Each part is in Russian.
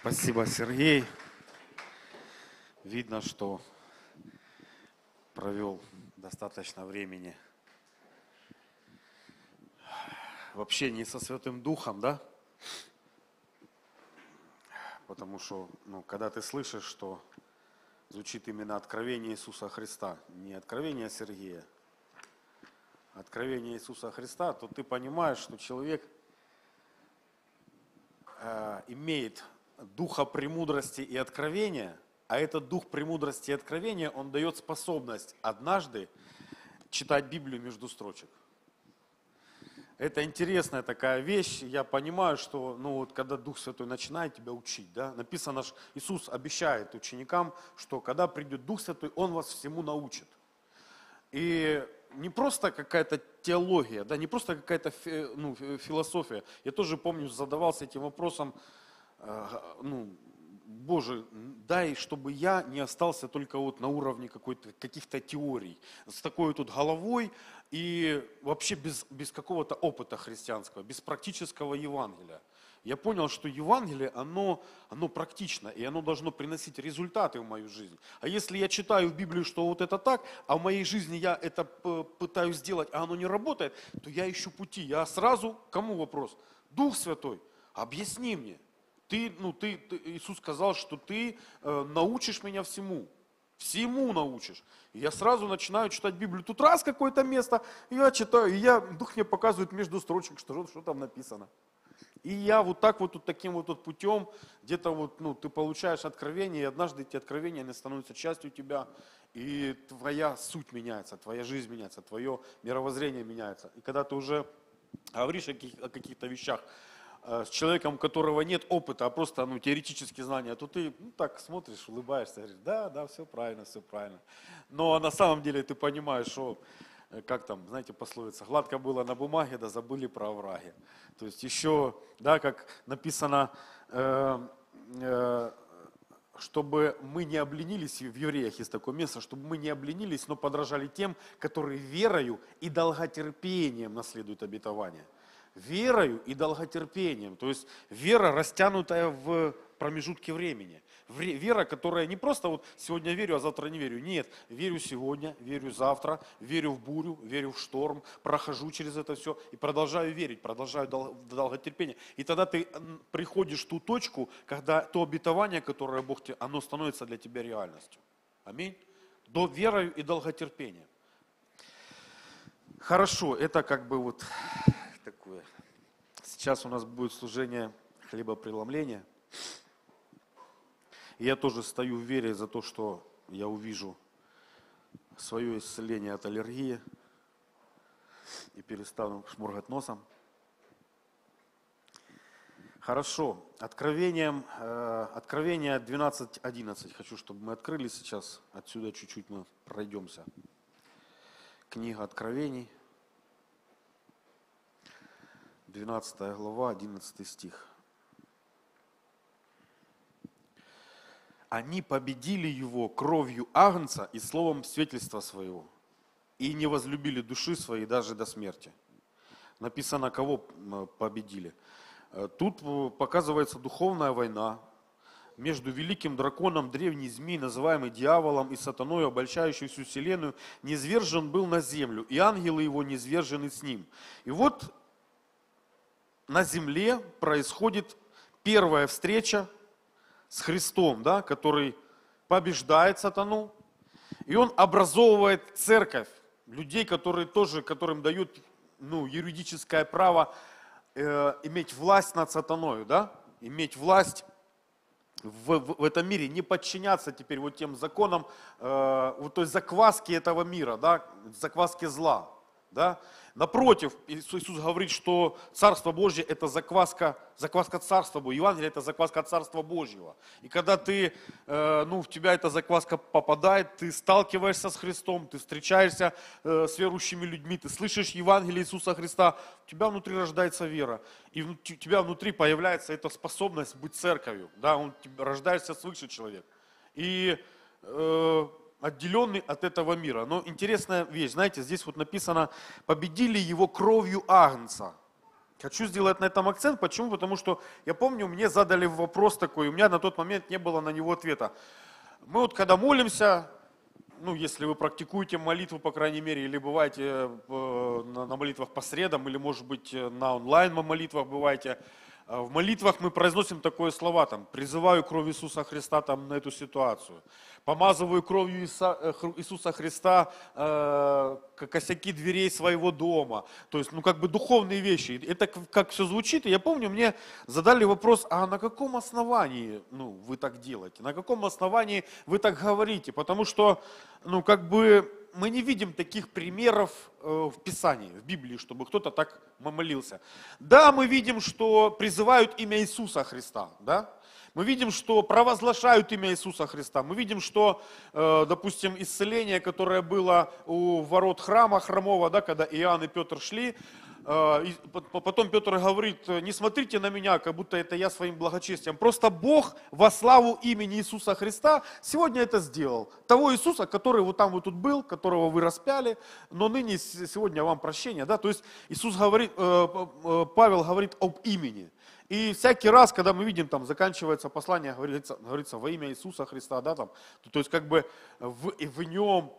Спасибо, Сергей. Видно, что провел достаточно времени в общении со Святым Духом, да? Потому что, ну, когда ты слышишь, что звучит именно откровение Иисуса Христа, не откровение Сергея, а откровение Иисуса Христа, то ты понимаешь, что человек э, имеет духа премудрости и откровения, а этот дух премудрости и откровения, он дает способность однажды читать Библию между строчек. Это интересная такая вещь. Я понимаю, что ну, вот, когда Дух Святой начинает тебя учить, да, написано, что Иисус обещает ученикам, что когда придет Дух Святой, Он вас всему научит. И не просто какая-то теология, да, не просто какая-то ну, философия. Я тоже помню, задавался этим вопросом, ну, Боже, дай, чтобы я не остался только вот на уровне какой-то, каких-то теорий, с такой тут головой и вообще без, без какого-то опыта христианского, без практического Евангелия. Я понял, что Евангелие, оно, оно практично, и оно должно приносить результаты в мою жизнь. А если я читаю в Библии, что вот это так, а в моей жизни я это пытаюсь сделать, а оно не работает, то я ищу пути. Я сразу, кому вопрос? Дух Святой, объясни мне, ты, ну, ты, ты, Иисус сказал, что ты э, научишь меня всему. Всему научишь. И я сразу начинаю читать Библию. Тут раз какое-то место, и я читаю, и я, Дух мне показывает между строчек, что, что там написано. И я вот так вот, вот таким вот, вот путем, где-то вот, ну, ты получаешь откровение, и однажды эти откровения, они становятся частью тебя, и твоя суть меняется, твоя жизнь меняется, твое мировоззрение меняется. И когда ты уже говоришь о, каких, о каких-то вещах, с человеком, у которого нет опыта, а просто ну, теоретические знания, то ты ну, так смотришь, улыбаешься, говоришь, да, да, все правильно, все правильно. Но на самом деле ты понимаешь, что, э, как там, знаете, пословица, гладко было на бумаге, да забыли про овраги. То есть еще, да, как написано, э, э, чтобы мы не обленились, в евреях есть такое место, чтобы мы не обленились, но подражали тем, которые верою и долготерпением наследуют обетование верою и долготерпением. То есть вера, растянутая в промежутке времени. Вера, которая не просто вот сегодня верю, а завтра не верю. Нет, верю сегодня, верю завтра, верю в бурю, верю в шторм, прохожу через это все и продолжаю верить, продолжаю долготерпение. И тогда ты приходишь в ту точку, когда то обетование, которое Бог тебе, оно становится для тебя реальностью. Аминь. До верою и долготерпения. Хорошо, это как бы вот такое. Сейчас у нас будет служение хлебопреломления. И я тоже стою в вере за то, что я увижу свое исцеление от аллергии и перестану шмургать носом. Хорошо. Откровением, э, откровение 12.11. Хочу, чтобы мы открыли сейчас. Отсюда чуть-чуть мы пройдемся. Книга Откровений. 12 глава, 11 стих. Они победили его кровью Агнца и словом свидетельства своего, и не возлюбили души своей даже до смерти. Написано, кого победили. Э, тут э, показывается духовная война между великим драконом, древний змей, называемый дьяволом, и сатаной, обольщающий всю вселенную, низвержен был на землю, и ангелы его низвержены с ним. И вот на земле происходит первая встреча с Христом, да, который побеждает сатану, и он образовывает церковь, людей, которые тоже, которым дают ну, юридическое право э, иметь власть над сатаной, да, иметь власть в, в, в этом мире, не подчиняться теперь вот тем законам, э, вот той закваски этого мира, да, закваски зла, да, Напротив, Иисус говорит, что Царство Божье – это закваска, закваска Царства Божьего. Евангелие – это закваска Царства Божьего. И когда ты, э, ну, в тебя эта закваска попадает, ты сталкиваешься с Христом, ты встречаешься э, с верующими людьми, ты слышишь Евангелие Иисуса Христа, у тебя внутри рождается вера. И у тебя внутри появляется эта способность быть церковью. Да, он, рождаешься свыше человек. И э, отделенный от этого мира. Но интересная вещь, знаете, здесь вот написано, победили его кровью Агнца. Хочу сделать на этом акцент. Почему? Потому что я помню, мне задали вопрос такой, у меня на тот момент не было на него ответа. Мы вот когда молимся, ну, если вы практикуете молитву, по крайней мере, или бываете э, на молитвах по средам, или, может быть, на онлайн молитвах бываете, э, в молитвах мы произносим такое слова, там, призываю кровь Иисуса Христа там, на эту ситуацию помазываю кровью э, Иисуса Христа э, косяки дверей своего дома. То есть, ну, как бы духовные вещи. Это как все звучит. И я помню, мне задали вопрос, а на каком основании ну, вы так делаете? На каком основании вы так говорите? Потому что, ну, как бы мы не видим таких примеров э, в Писании, в Библии, чтобы кто-то так молился. Да, мы видим, что призывают имя Иисуса Христа, да? Мы видим, что провозглашают имя Иисуса Христа. Мы видим, что, э, допустим, исцеление, которое было у ворот храма храмового, да, когда Иоанн и Петр шли, э, потом Петр говорит, не смотрите на меня, как будто это я своим благочестием. Просто Бог во славу имени Иисуса Христа сегодня это сделал. Того Иисуса, который вот там вот тут был, которого вы распяли, но ныне сегодня вам прощение. Да? То есть Иисус говорит, э, Павел говорит об имени. И всякий раз, когда мы видим, там заканчивается послание, говорится, говорится во имя Иисуса Христа, да, там, то, то есть как бы в, в нем,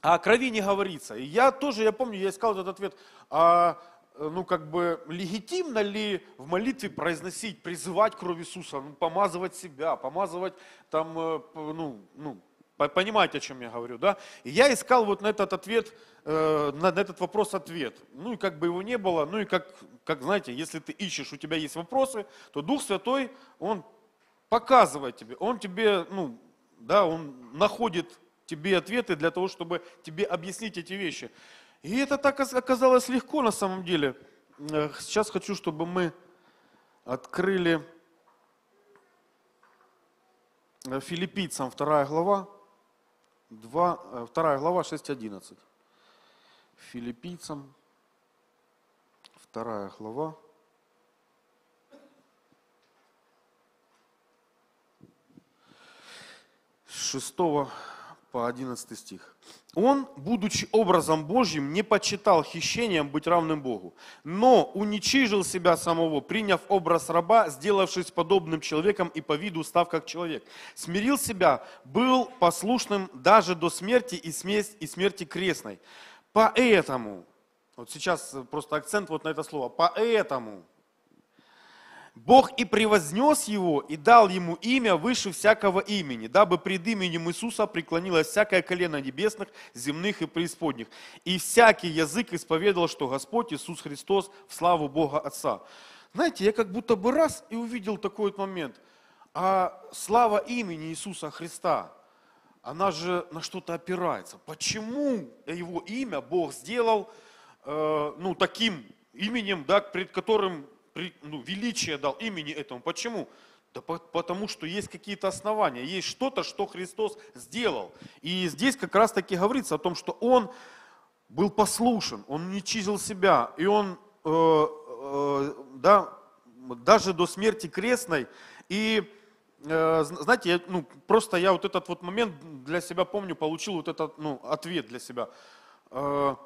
а о крови не говорится. И я тоже, я помню, я искал этот ответ, а, ну как бы легитимно ли в молитве произносить, призывать кровь Иисуса, ну, помазывать себя, помазывать там, э, ну, ну, Понимаете, о чем я говорю, да? И я искал вот на этот ответ, э, на этот вопрос ответ. Ну и как бы его не было, ну и как, как знаете, если ты ищешь, у тебя есть вопросы, то Дух Святой, Он показывает тебе, Он тебе, ну, да, Он находит тебе ответы для того, чтобы тебе объяснить эти вещи. И это так оказалось легко на самом деле. Э, сейчас хочу, чтобы мы открыли э, филиппийцам вторая глава. 2, 2 э, глава 6.11. Филиппийцам, 2 глава. 6 по 11 стих. Он, будучи образом Божьим, не почитал хищением быть равным Богу, но уничижил себя самого, приняв образ раба, сделавшись подобным человеком и по виду став как человек. Смирил себя, был послушным даже до смерти и смерти крестной. Поэтому, вот сейчас просто акцент вот на это слово, поэтому Бог и превознес его, и дал ему имя выше всякого имени, дабы пред именем Иисуса преклонилось всякое колено небесных, земных и преисподних. И всякий язык исповедовал, что Господь Иисус Христос в славу Бога Отца. Знаете, я как будто бы раз и увидел такой вот момент. А слава имени Иисуса Христа, она же на что-то опирается. Почему его имя Бог сделал э, ну, таким именем, да, пред которым ну, величие дал имени этому. Почему? Да потому что есть какие-то основания, есть что-то, что Христос сделал. И здесь как раз таки говорится о том, что Он был послушен, Он не чизил себя, и Он, э, э, да, даже до смерти крестной. И э, знаете, я, ну, просто я вот этот вот момент для себя помню, получил вот этот ну, ответ для себя. Э,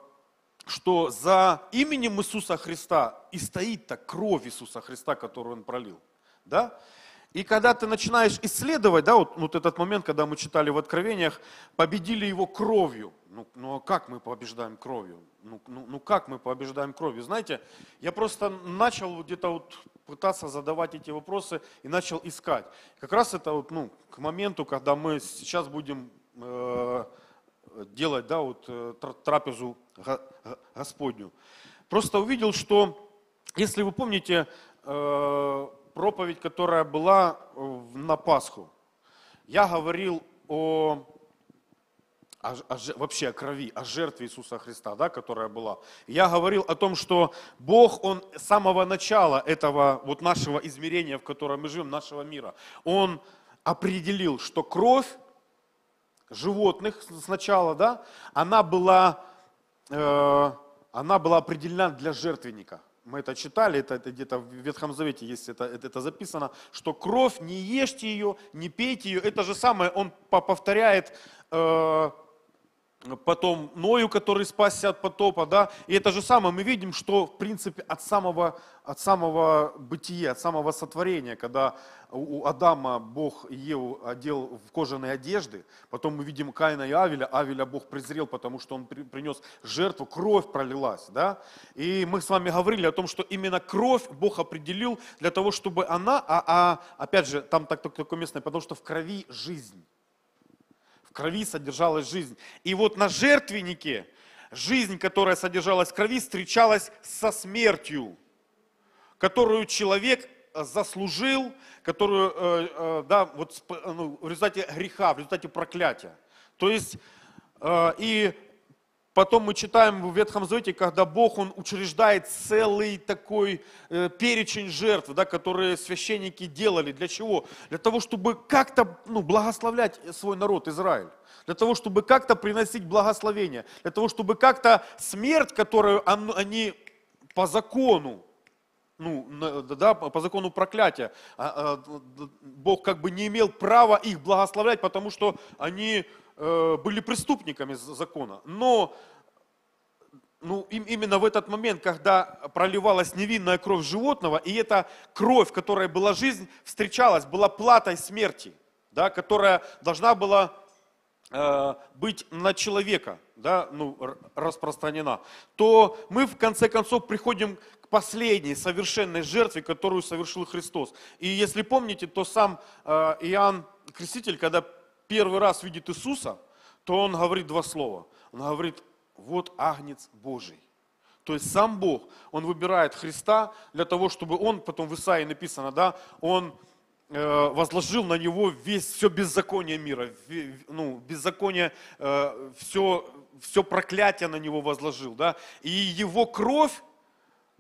что за именем Иисуса Христа и стоит так кровь Иисуса Христа, которую Он пролил. Да? И когда ты начинаешь исследовать, да, вот, вот этот момент, когда мы читали в Откровениях, победили его кровью. Ну, ну а как мы побеждаем кровью? Ну, ну, ну как мы побеждаем кровью? Знаете, я просто начал где-то вот пытаться задавать эти вопросы и начал искать. Как раз это вот, ну, к моменту, когда мы сейчас будем э, делать да, вот, э, трапезу Господню. Просто увидел, что, если вы помните э, проповедь, которая была на Пасху, я говорил о, о, о вообще о крови, о жертве Иисуса Христа, да, которая была. Я говорил о том, что Бог, Он с самого начала этого вот нашего измерения, в котором мы живем, нашего мира, Он определил, что кровь животных сначала, да, она была, э, она была определена для жертвенника. Мы это читали, это, это где-то в Ветхом Завете есть это, это, это записано, что кровь, не ешьте ее, не пейте ее. Это же самое он повторяет э, потом Ною, который спасся от потопа, да, и это же самое мы видим, что в принципе от самого, от самого бытия, от самого сотворения, когда у Адама Бог Еву одел в кожаные одежды, потом мы видим Каина и Авеля, Авеля Бог презрел, потому что он принес жертву, кровь пролилась, да, и мы с вами говорили о том, что именно кровь Бог определил для того, чтобы она, а, а опять же, там так, такое местное, потому что в крови жизнь, крови содержалась жизнь. И вот на жертвеннике жизнь, которая содержалась в крови, встречалась со смертью, которую человек э, заслужил, которую, э, э, да, вот ну, в результате греха, в результате проклятия. То есть, и Потом мы читаем в Ветхом Завете, когда Бог, Он учреждает целый такой э, перечень жертв, да, которые священники делали. Для чего? Для того, чтобы как-то ну, благословлять свой народ Израиль. Для того, чтобы как-то приносить благословение. Для того, чтобы как-то смерть, которую они по закону, ну, да, по закону проклятия, а, а, Бог как бы не имел права их благословлять, потому что они были преступниками закона. Но ну, именно в этот момент, когда проливалась невинная кровь животного, и эта кровь, которая была жизнь, встречалась, была платой смерти, да, которая должна была э, быть на человека да, ну, распространена, то мы в конце концов приходим к последней совершенной жертве, которую совершил Христос. И если помните, то сам э, Иоанн Креститель, когда первый раз видит Иисуса, то он говорит два слова. Он говорит, вот агнец Божий. То есть сам Бог, Он выбирает Христа для того, чтобы Он, потом в Исаии написано, да, Он э, возложил на Него весь, все беззаконие мира, ну, беззаконие, э, все, все проклятие на Него возложил, да, и Его кровь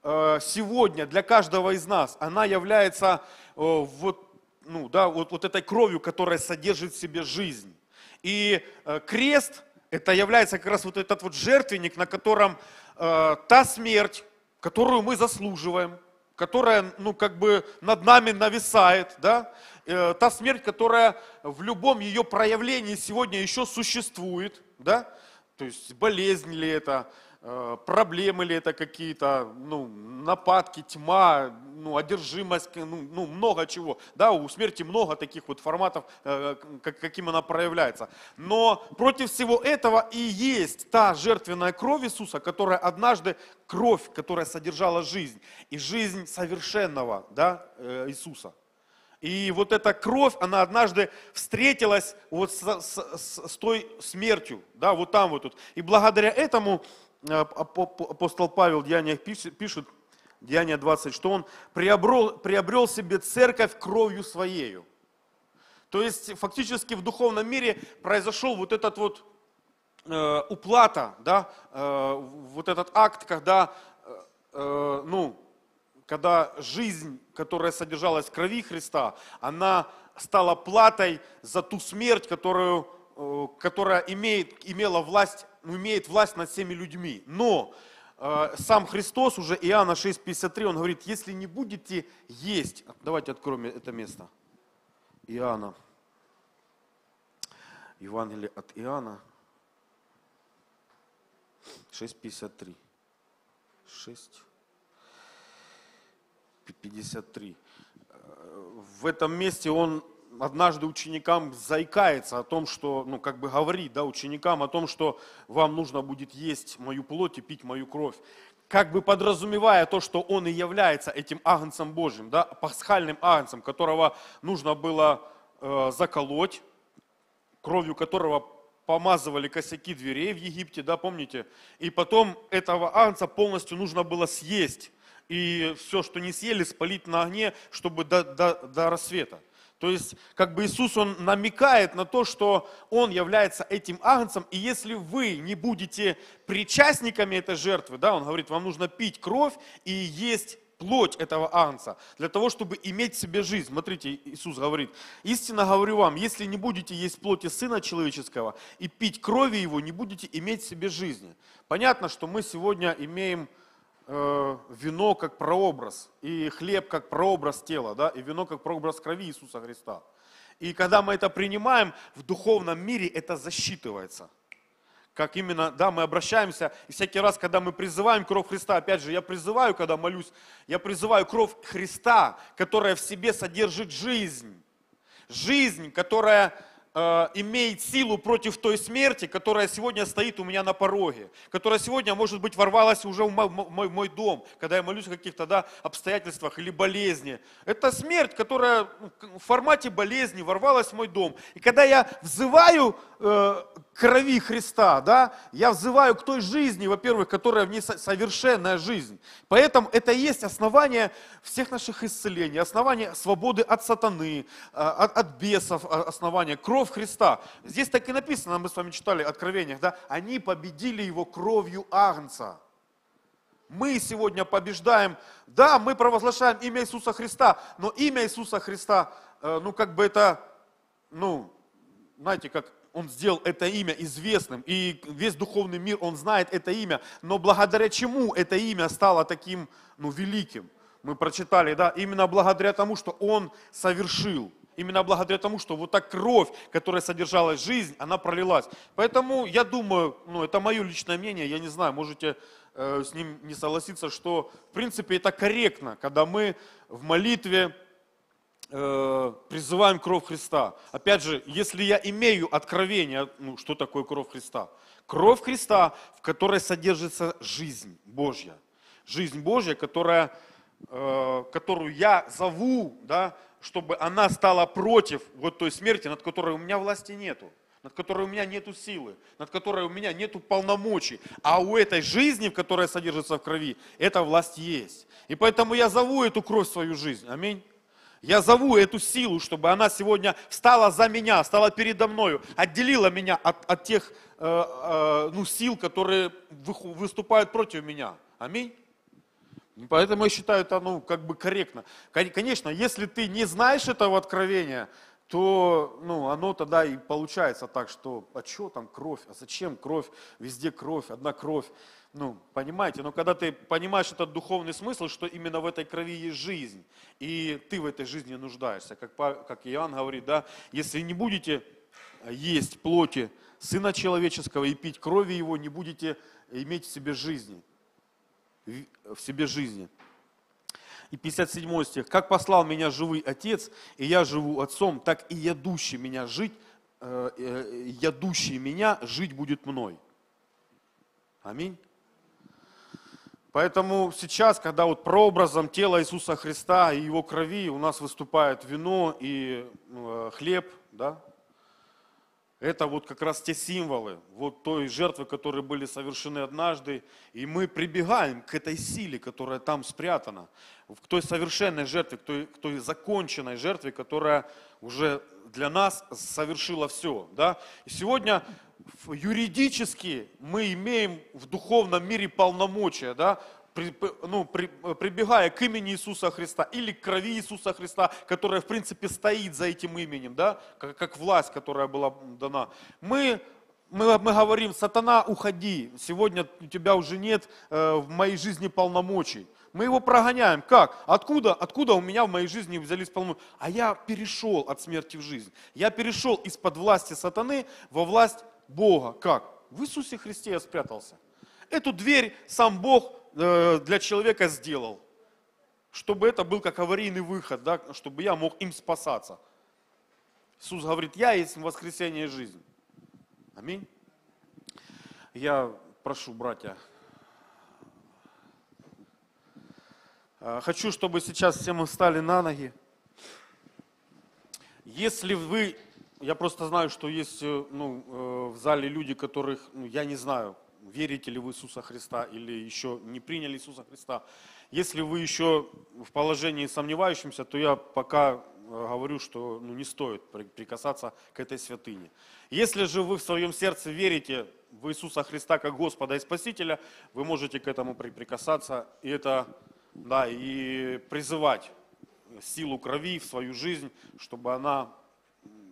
э, сегодня для каждого из нас, она является вот ну, да, вот, вот этой кровью, которая содержит в себе жизнь. И э, крест, это является как раз вот этот вот жертвенник, на котором э, та смерть, которую мы заслуживаем, которая, ну, как бы над нами нависает, да, э, та смерть, которая в любом ее проявлении сегодня еще существует, да, то есть болезнь ли это, проблемы ли это какие-то, ну, нападки, тьма, ну, одержимость, ну, ну, много чего. Да, у смерти много таких вот форматов, э, как, каким она проявляется. Но против всего этого и есть та жертвенная кровь Иисуса, которая однажды, кровь, которая содержала жизнь, и жизнь совершенного да, э, Иисуса. И вот эта кровь, она однажды встретилась вот с, с, с той смертью, да, вот там вот тут. И благодаря этому Э, апостол Павел в Деяниях пишет, Деяния 20, что он приобрел, приобрел себе церковь кровью своею. То есть фактически в духовном мире произошел вот этот вот э, уплата, да, э, вот этот акт, когда, э, ну, когда жизнь, которая содержалась в крови Христа, она стала платой за ту смерть, которую, э, которая имеет, имела власть имеет власть над всеми людьми. Но э, сам Христос, уже Иоанна 6,53, он говорит, если не будете есть, давайте откроем это место. Иоанна, Евангелие от Иоанна, 6,53. 6, 53. В этом месте он однажды ученикам заикается о том, что, ну, как бы говорит, да, ученикам о том, что вам нужно будет есть мою плоть и пить мою кровь. Как бы подразумевая то, что он и является этим агнцем Божьим, да, пасхальным агнцем, которого нужно было э, заколоть, кровью которого помазывали косяки дверей в Египте, да, помните? И потом этого агнца полностью нужно было съесть. И все, что не съели, спалить на огне, чтобы до, до, до рассвета. То есть, как бы Иисус, Он намекает на то, что Он является этим агнцем, и если вы не будете причастниками этой жертвы, да, Он говорит, вам нужно пить кровь и есть плоть этого агнца, для того, чтобы иметь в себе жизнь. Смотрите, Иисус говорит, истинно говорю вам, если не будете есть плоти Сына Человеческого и пить крови Его, не будете иметь в себе жизни. Понятно, что мы сегодня имеем Э, вино как прообраз, и хлеб как прообраз тела, да, и вино как прообраз крови Иисуса Христа. И когда мы это принимаем, в духовном мире это засчитывается. как именно, да, мы обращаемся, и всякий раз, когда мы призываем кровь Христа, опять же, я призываю, когда молюсь, я призываю кровь Христа, которая в себе содержит жизнь. Жизнь, которая Э, имеет силу против той смерти, которая сегодня стоит у меня на пороге, которая сегодня, может быть, ворвалась уже в мой, мой, мой дом, когда я молюсь о каких-то да, обстоятельствах или болезни. Это смерть, которая в формате болезни ворвалась в мой дом. И когда я взываю э, крови Христа, да, я взываю к той жизни, во-первых, которая в ней совершенная жизнь. Поэтому это и есть основание всех наших исцелений, основание свободы от сатаны, а, от, от бесов, основание, кровь Христа. Здесь так и написано, мы с вами читали Откровениях, да, они победили его кровью Агнца. Мы сегодня побеждаем, да, мы провозглашаем имя Иисуса Христа, но имя Иисуса Христа, э, ну как бы это, ну, знаете, как он сделал это имя известным, и весь духовный мир, он знает это имя, но благодаря чему это имя стало таким, ну, великим? Мы прочитали, да, именно благодаря тому, что он совершил, именно благодаря тому, что вот та кровь, которая содержалась в жизнь, она пролилась. Поэтому я думаю, ну, это мое личное мнение, я не знаю, можете э, с ним не согласиться, что, в принципе, это корректно, когда мы в молитве, э, призываем кровь Христа. Опять же, если я имею откровение, ну, что такое кровь Христа? Кровь Христа, в которой содержится жизнь Божья. Жизнь Божья, которая, э, которую я зову, да, чтобы она стала против вот той смерти, над которой у меня власти нету над которой у меня нету силы, над которой у меня нету полномочий. А у этой жизни, в которой содержится в крови, эта власть есть. И поэтому я зову эту кровь в свою жизнь. Аминь. Я зову эту силу, чтобы она сегодня встала за меня, стала передо мною, отделила меня от, от тех э, э, ну, сил, которые выступают против меня. Аминь. Поэтому я считаю это ну, как бы корректно. Конечно, если ты не знаешь этого откровения, то ну, оно тогда и получается так, что а что там кровь, а зачем кровь, везде кровь, одна кровь. Ну, понимаете, но когда ты понимаешь этот духовный смысл, что именно в этой крови есть жизнь, и ты в этой жизни нуждаешься, как, как Иоанн говорит, да, если не будете есть плоти Сына Человеческого и пить крови Его, не будете иметь в себе жизни, в себе жизни. И 57 стих. «Как послал меня живый Отец, и я живу Отцом, так и ядущий меня жить, э, э, ядущий меня жить будет мной». Аминь. Поэтому сейчас, когда вот прообразом тела Иисуса Христа и Его крови у нас выступает вино и э, хлеб, да, это вот как раз те символы, вот той жертвы, которые были совершены однажды, и мы прибегаем к этой силе, которая там спрятана, к той совершенной жертве, к той, к той законченной жертве, которая уже для нас совершила все. Да? И сегодня юридически мы имеем в духовном мире полномочия, да, при, ну, при, прибегая к имени Иисуса Христа или к крови Иисуса Христа, которая в принципе стоит за этим именем, да, как, как власть, которая была дана. Мы, мы, мы говорим, сатана, уходи, сегодня у тебя уже нет э, в моей жизни полномочий. Мы его прогоняем. Как? Откуда? Откуда у меня в моей жизни взялись полномочия? А я перешел от смерти в жизнь. Я перешел из-под власти сатаны во власть Бога. Как? В Иисусе Христе я спрятался. Эту дверь сам Бог э, для человека сделал, чтобы это был как аварийный выход, да, чтобы я мог им спасаться. Иисус говорит, я есть воскресение и жизнь. Аминь. Я прошу, братья, э, хочу, чтобы сейчас все мы встали на ноги. Если вы я просто знаю, что есть э, ну, э, в зале люди, которых, ну, я не знаю, верите ли вы в Иисуса Христа или еще не приняли Иисуса Христа. Если вы еще в положении сомневающимся, то я пока э, говорю, что ну, не стоит прикасаться к этой святыне. Если же вы в своем сердце верите в Иисуса Христа как Господа и Спасителя, вы можете к этому прикасаться и это, да, и призывать силу крови в свою жизнь, чтобы она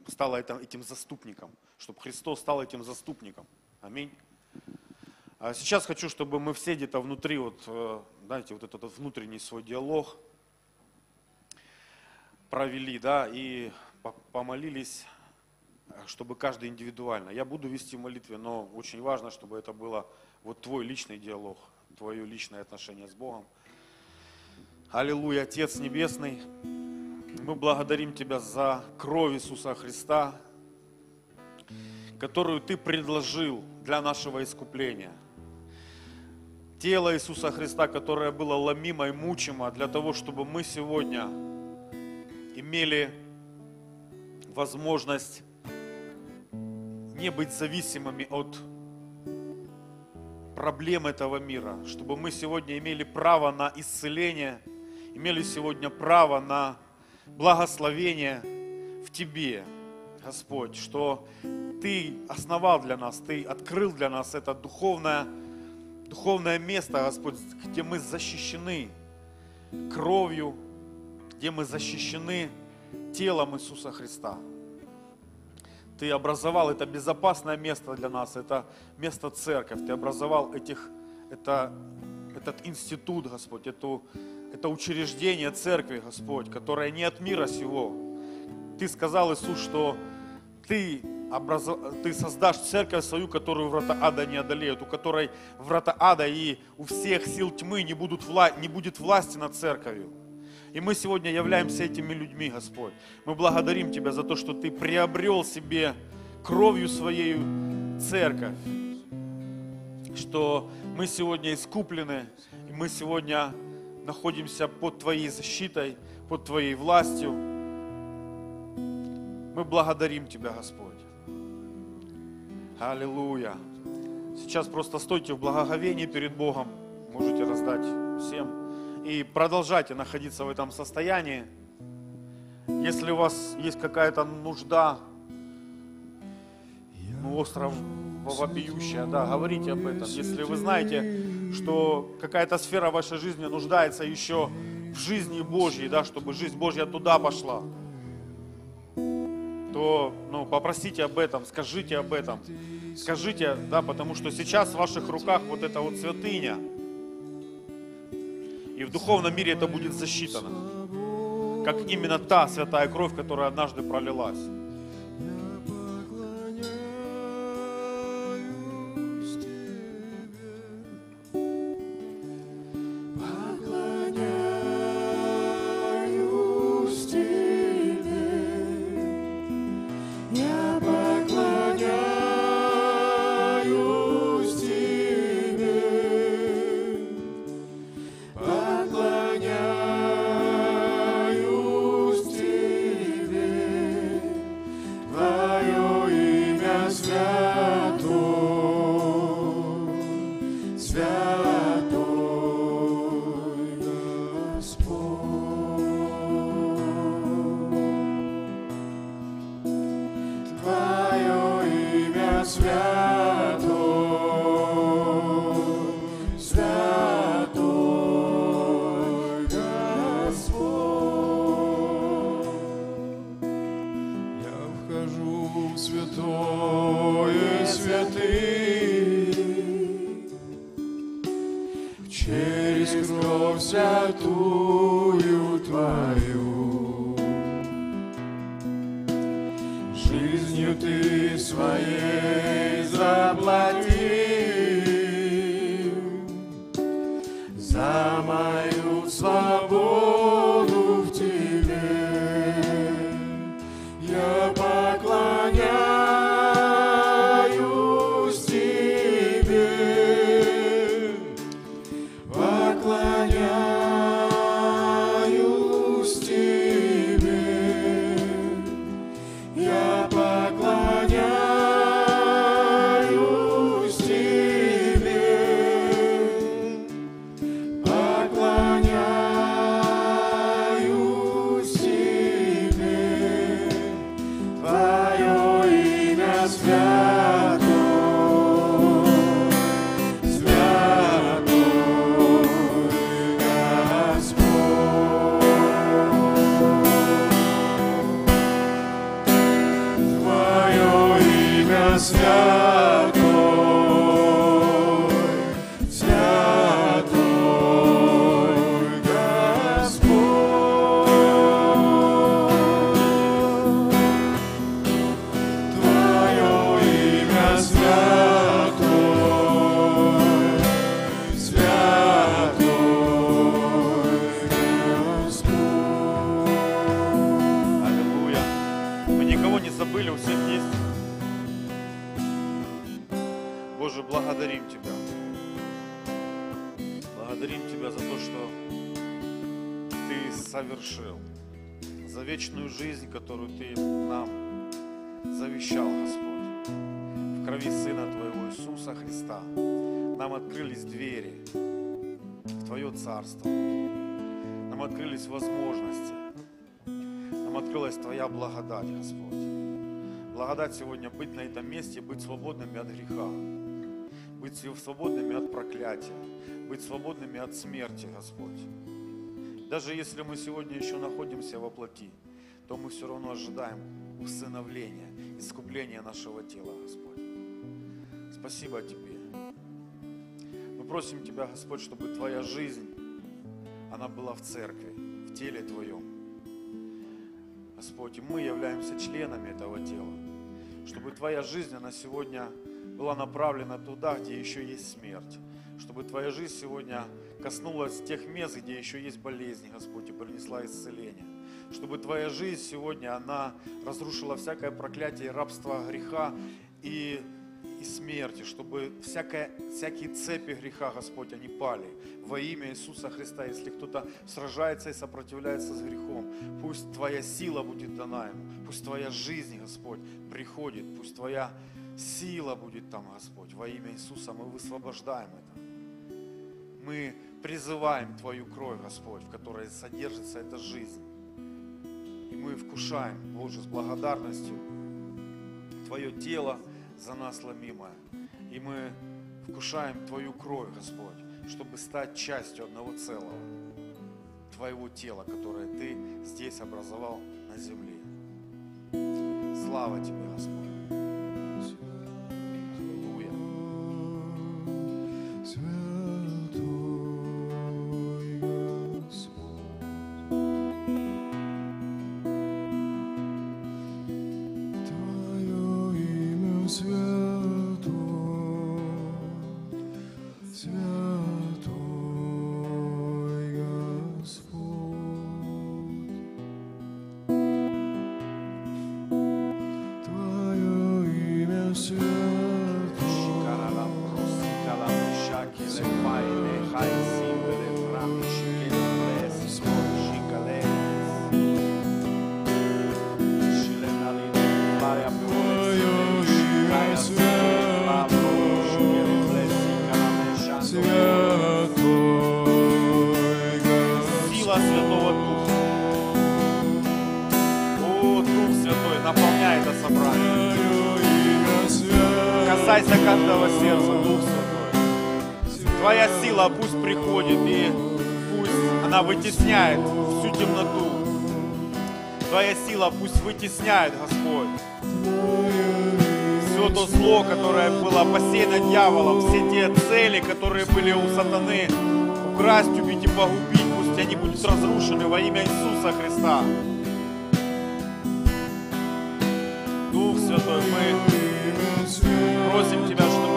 стала этим заступником, чтобы Христос стал этим заступником. Аминь. А сейчас хочу, чтобы мы все где-то внутри, вот, э, знаете, вот этот, внутренний свой диалог провели, да, и помолились чтобы каждый индивидуально. Я буду вести в молитве, но очень важно, чтобы это было вот твой личный диалог, твое личное отношение с Богом. Аллилуйя, Отец Небесный, мы благодарим Тебя за кровь Иисуса Христа, которую Ты предложил для нашего искупления. Тело Иисуса Христа, которое было ломимо и мучимо для того, чтобы мы сегодня имели возможность не быть зависимыми от проблем этого мира, чтобы мы сегодня имели право на исцеление, имели сегодня право на благословение в Тебе, Господь, что Ты основал для нас, Ты открыл для нас это духовное, духовное место, Господь, где мы защищены кровью, где мы защищены телом Иисуса Христа. Ты образовал это безопасное место для нас, это место церковь. Ты образовал этих, это, этот институт, Господь, эту, это учреждение церкви, Господь, которое не от мира сего. Ты сказал, Иисус, что ты, образов... ты создашь церковь свою, которую врата ада не одолеют, у которой врата ада и у всех сил тьмы не, будут вла... не будет власти над церковью. И мы сегодня являемся этими людьми, Господь. Мы благодарим Тебя за то, что Ты приобрел себе кровью Своей церковь, что мы сегодня искуплены, и мы сегодня находимся под Твоей защитой, под Твоей властью. Мы благодарим Тебя, Господь. Аллилуйя. Сейчас просто стойте в благоговении перед Богом. Можете раздать всем и продолжайте находиться в этом состоянии. Если у вас есть какая-то нужда, ну, остров вопиющая, да, говорите об этом. Если вы знаете, что какая-то сфера вашей жизни нуждается еще в жизни Божьей, да, чтобы жизнь Божья туда пошла, то ну, попросите об этом, скажите об этом. Скажите, да, потому что сейчас в ваших руках вот эта вот святыня – и в духовном мире это будет засчитано. Как именно та святая кровь, которая однажды пролилась. Завещал, Господь. В крови Сына Твоего Иисуса Христа нам открылись двери в Твое Царство. Нам открылись возможности. Нам открылась Твоя благодать, Господь. Благодать сегодня быть на этом месте, быть свободными от греха, быть свободными от проклятия, быть свободными от смерти, Господь. Даже если мы сегодня еще находимся во плоти, то мы все равно ожидаем усыновления, искупления нашего тела, Господь. Спасибо Тебе. Мы просим Тебя, Господь, чтобы Твоя жизнь, она была в церкви, в теле Твоем. Господь, и мы являемся членами этого тела. Чтобы Твоя жизнь, она сегодня была направлена туда, где еще есть смерть. Чтобы Твоя жизнь сегодня коснулась тех мест, где еще есть болезни, Господь, и принесла исцеление. Чтобы Твоя жизнь сегодня, она разрушила всякое проклятие, рабство греха и и смерти, чтобы всякое, всякие цепи греха, Господь, они пали во имя Иисуса Христа. Если кто-то сражается и сопротивляется с грехом, пусть Твоя сила будет дана ему, пусть Твоя жизнь, Господь, приходит, пусть Твоя сила будет там, Господь. Во имя Иисуса мы высвобождаем это. Мы призываем Твою кровь, Господь, в которой содержится эта жизнь. Мы вкушаем, Боже, с благодарностью Твое тело, за нас ломимое. И мы вкушаем Твою кровь, Господь, чтобы стать частью одного целого, Твоего тела, которое Ты здесь образовал на земле. Слава Тебе, Господь. Твоя сила пусть приходит и пусть она вытесняет всю темноту. Твоя сила пусть вытесняет, Господь, все то зло, которое было посеяно дьяволом, все те цели, которые были у сатаны, украсть, убить и погубить, пусть они будут разрушены во имя Иисуса Христа. Дух Святой, мы просим Тебя, чтобы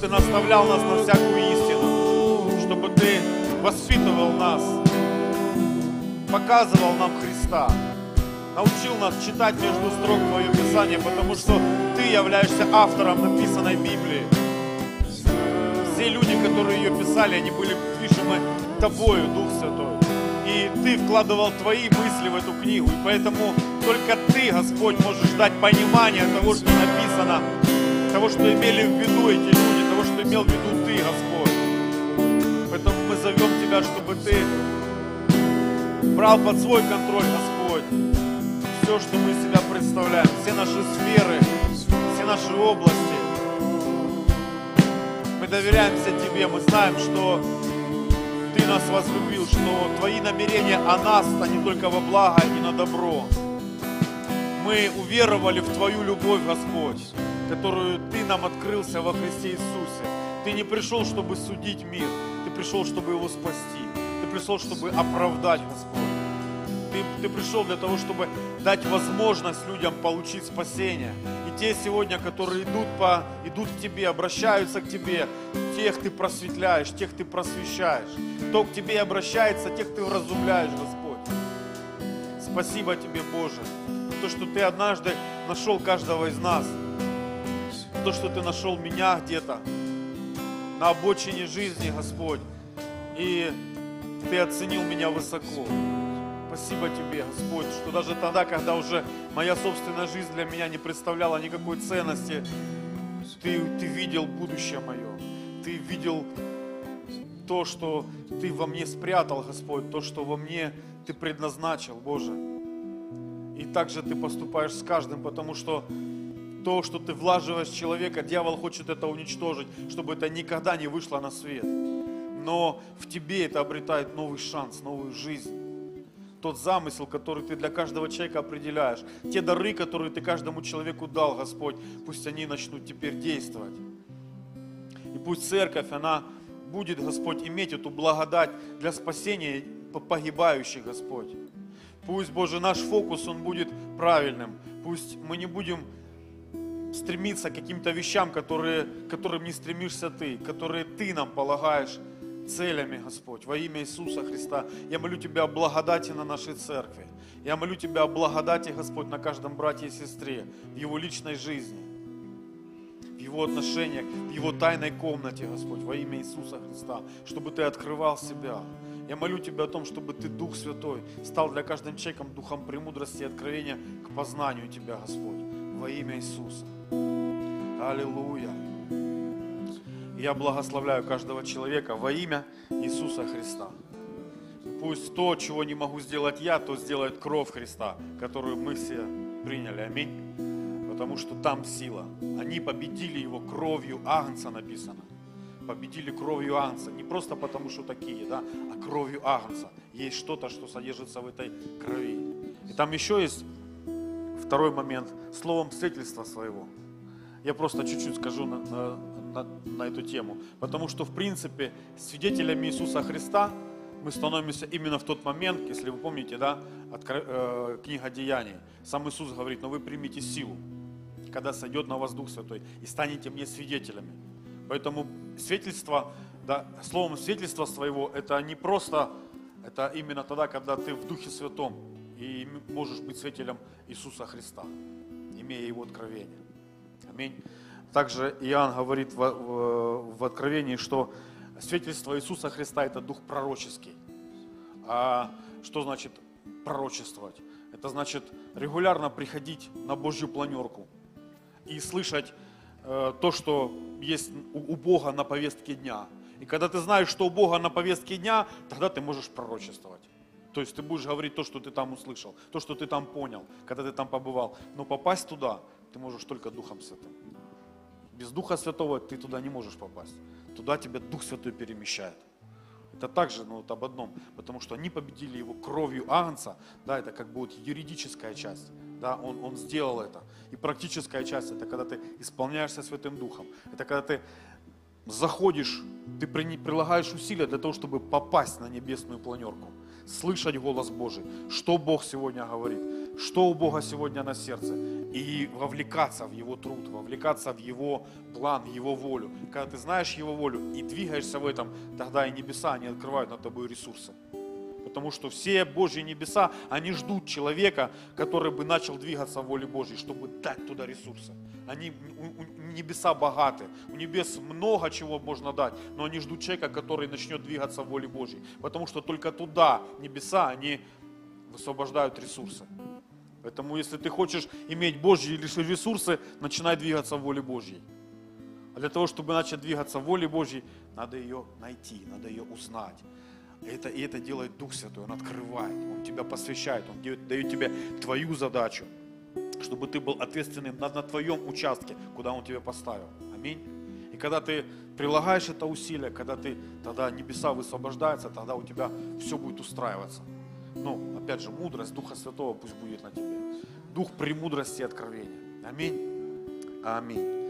Ты наставлял нас на всякую истину, чтобы Ты воспитывал нас, показывал нам Христа, научил нас читать между строк Твое Писание, потому что Ты являешься автором написанной Библии. Все люди, которые ее писали, они были движимы Тобою, Дух Святой. И Ты вкладывал Твои мысли в эту книгу. И поэтому только Ты, Господь, можешь дать понимание того, что написано, того, что имели в виду эти люди, имел в виду Ты, Господь. Поэтому мы зовем Тебя, чтобы Ты брал под свой контроль, Господь, все, что мы из себя представляем, все наши сферы, все наши области. Мы доверяемся Тебе, мы знаем, что Ты нас возлюбил, что Твои намерения о нас, а не только во благо и на добро. Мы уверовали в Твою любовь, Господь, которую Ты нам открылся во Христе Иисусе. Ты не пришел, чтобы судить мир, Ты пришел, чтобы его спасти. Ты пришел, чтобы оправдать, Господь. Ты, ты пришел для того, чтобы дать возможность людям получить спасение. И те сегодня, которые идут, по, идут к Тебе, обращаются к Тебе, тех Ты просветляешь, тех Ты просвещаешь. Кто к Тебе обращается, тех Ты вразумляешь, Господь. Спасибо Тебе, Боже, за то, что Ты однажды нашел каждого из нас. То, что Ты нашел меня где-то на обочине жизни, Господь. И Ты оценил меня высоко. Спасибо Тебе, Господь, что даже тогда, когда уже моя собственная жизнь для меня не представляла никакой ценности, Ты, ты видел будущее мое. Ты видел то, что Ты во мне спрятал, Господь, то, что во мне Ты предназначил, Боже. И также Ты поступаешь с каждым, потому что то, что Ты влаживаешь человека, дьявол хочет это уничтожить, чтобы это никогда не вышло на свет. Но в Тебе это обретает новый шанс, новую жизнь тот замысел, который Ты для каждого человека определяешь, те дары, которые Ты каждому человеку дал, Господь, пусть они начнут теперь действовать. И пусть церковь, она будет, Господь, иметь эту благодать для спасения погибающих, Господь. Пусть, Боже, наш фокус, он будет правильным. Пусть мы не будем стремиться к каким-то вещам, которые, к которым не стремишься Ты, которые Ты нам полагаешь целями, Господь, во имя Иисуса Христа. Я молю Тебя о благодати на нашей церкви. Я молю Тебя о благодати, Господь, на каждом брате и сестре, в его личной жизни, в его отношениях, в его тайной комнате, Господь, во имя Иисуса Христа, чтобы Ты открывал себя. Я молю Тебя о том, чтобы Ты, Дух Святой, стал для каждым человеком духом премудрости и откровения к познанию Тебя, Господь, во имя Иисуса. Аллилуйя. Я благословляю каждого человека во имя Иисуса Христа. Пусть то, чего не могу сделать я, то сделает кровь Христа, которую мы все приняли. Аминь. Потому что там сила. Они победили его кровью Агнца написано. Победили кровью Агнца. Не просто потому, что такие, да, а кровью Агнца. Есть что-то, что содержится в этой крови. И там еще есть второй момент. Словом свидетельства своего. Я просто чуть-чуть скажу на, на, на, на эту тему. Потому что, в принципе, свидетелями Иисуса Христа мы становимся именно в тот момент, если вы помните, да, от, э, книга Деяний. Сам Иисус говорит, но вы примите силу, когда сойдет на вас Дух Святой, и станете мне свидетелями. Поэтому свидетельство, да, словом свидетельство своего, это не просто, это именно тогда, когда ты в Духе Святом и можешь быть свидетелем Иисуса Христа, имея Его откровение. Аминь. Также Иоанн говорит в, в, в Откровении, что свидетельство Иисуса Христа – это дух пророческий. А что значит пророчествовать? Это значит регулярно приходить на Божью планерку и слышать э, то, что есть у, у Бога на повестке дня. И когда ты знаешь, что у Бога на повестке дня, тогда ты можешь пророчествовать. То есть ты будешь говорить то, что ты там услышал, то, что ты там понял, когда ты там побывал. Но попасть туда ты можешь только Духом Святым. Без Духа Святого ты туда не можешь попасть. Туда тебя Дух Святой перемещает. Это также ну, вот об одном, потому что они победили его кровью Агнца, да, это как бы вот юридическая часть, да, он, он сделал это. И практическая часть, это когда ты исполняешься Святым Духом, это когда ты заходишь, ты прилагаешь усилия для того, чтобы попасть на небесную планерку, слышать голос Божий, что Бог сегодня говорит, что у Бога сегодня на сердце, и вовлекаться в Его труд, вовлекаться в Его план, в Его волю. Когда ты знаешь Его волю и двигаешься в этом, тогда и небеса, они открывают над тобой ресурсы. Потому что все Божьи небеса, они ждут человека, который бы начал двигаться в воле Божьей, чтобы дать туда ресурсы. Они, у, у небеса богаты, у небес много чего можно дать, но они ждут человека, который начнет двигаться в воле Божьей. Потому что только туда небеса, они высвобождают ресурсы. Поэтому, если ты хочешь иметь Божьи ресурсы, начинай двигаться в воле Божьей. А для того, чтобы начать двигаться в воле Божьей, надо ее найти, надо ее узнать. Это, и это делает Дух Святой, Он открывает, Он тебя посвящает, Он дает, дает тебе твою задачу, чтобы ты был ответственным на, на твоем участке, куда Он тебя поставил. Аминь. И когда ты прилагаешь это усилие, когда ты, тогда небеса высвобождаются, тогда у тебя все будет устраиваться. Ну, опять же, мудрость Духа Святого пусть будет на тебе. Дух премудрости и откровения. Аминь. Аминь.